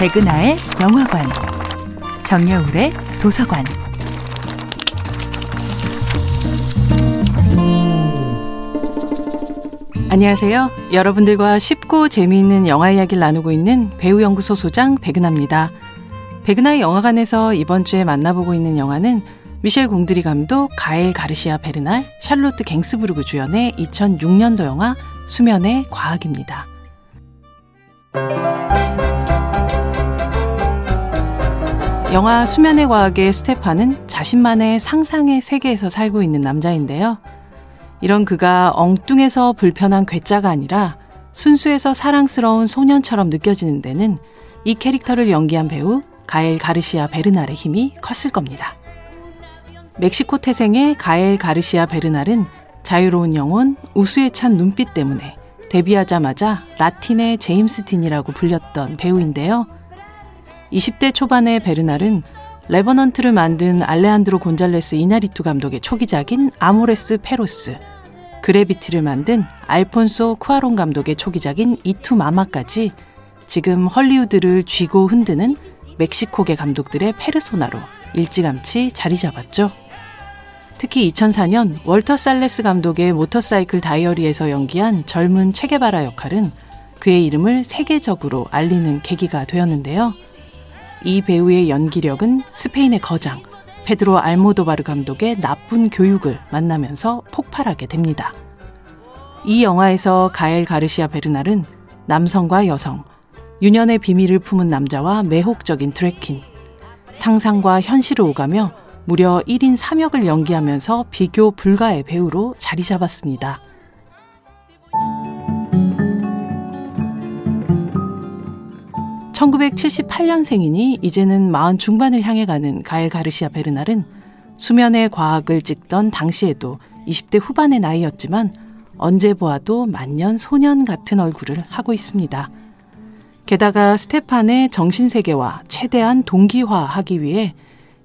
백은하의 영화관, 정여울의 도서관. 안녕하세요. 여러분들과 쉽고 재미있는 영화 이야기를 나누고 있는 배우연구소 소장 백은하입니다. 백은하의 영화관에서 이번 주에 만나보고 있는 영화는 미셸 공드리 감독, 가엘 가르시아 베르날, 샬롯트 갱스부르그 주연의 2006년도 영화 수면의 과학입니다. 영화 수면의 과학의 스테파는 자신만의 상상의 세계에서 살고 있는 남자인데요. 이런 그가 엉뚱해서 불편한 괴짜가 아니라 순수해서 사랑스러운 소년처럼 느껴지는 데는 이 캐릭터를 연기한 배우 가엘 가르시아 베르날의 힘이 컸을 겁니다. 멕시코 태생의 가엘 가르시아 베르날은 자유로운 영혼, 우수에 찬 눈빛 때문에 데뷔하자마자 라틴의 제임스 딘이라고 불렸던 배우인데요. 20대 초반의 베르날은 레버넌트를 만든 알레한드로 곤잘레스 이나리투 감독의 초기작인 아모레스 페로스, 그래비티를 만든 알폰소 쿠아론 감독의 초기작인 이투 마마까지 지금 헐리우드를 쥐고 흔드는 멕시코계 감독들의 페르소나로 일찌감치 자리 잡았죠. 특히 2004년 월터 살레스 감독의 모터사이클 다이어리에서 연기한 젊은 체게바라 역할은 그의 이름을 세계적으로 알리는 계기가 되었는데요. 이 배우의 연기력은 스페인의 거장 페드로 알모도바르 감독의 나쁜 교육을 만나면서 폭발하게 됩니다. 이 영화에서 가엘 가르시아 베르날은 남성과 여성, 유년의 비밀을 품은 남자와 매혹적인 트래킹, 상상과 현실을 오가며 무려 1인 3역을 연기하면서 비교 불가의 배우로 자리 잡았습니다. (1978년생이니) 이제는 마흔 중반을 향해 가는 가엘 가르시아 베르날은 수면의 과학을 찍던 당시에도 20대 후반의 나이였지만 언제 보아도 만년 소년 같은 얼굴을 하고 있습니다. 게다가 스테판의 정신세계와 최대한 동기화하기 위해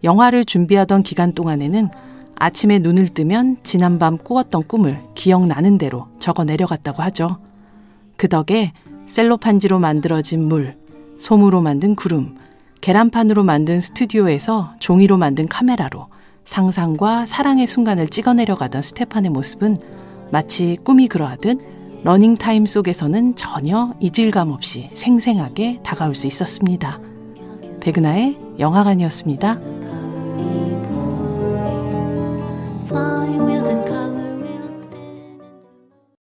영화를 준비하던 기간 동안에는 아침에 눈을 뜨면 지난밤 꾸었던 꿈을 기억나는 대로 적어 내려갔다고 하죠. 그 덕에 셀로판지로 만들어진 물, 솜으로 만든 구름, 계란판으로 만든 스튜디오에서 종이로 만든 카메라로 상상과 사랑의 순간을 찍어 내려 가던 스테판의 모습은 마치 꿈이 그러하듯 러닝타임 속에서는 전혀 이질감 없이 생생하게 다가올 수 있었습니다. 백은하의 영화관이었습니다.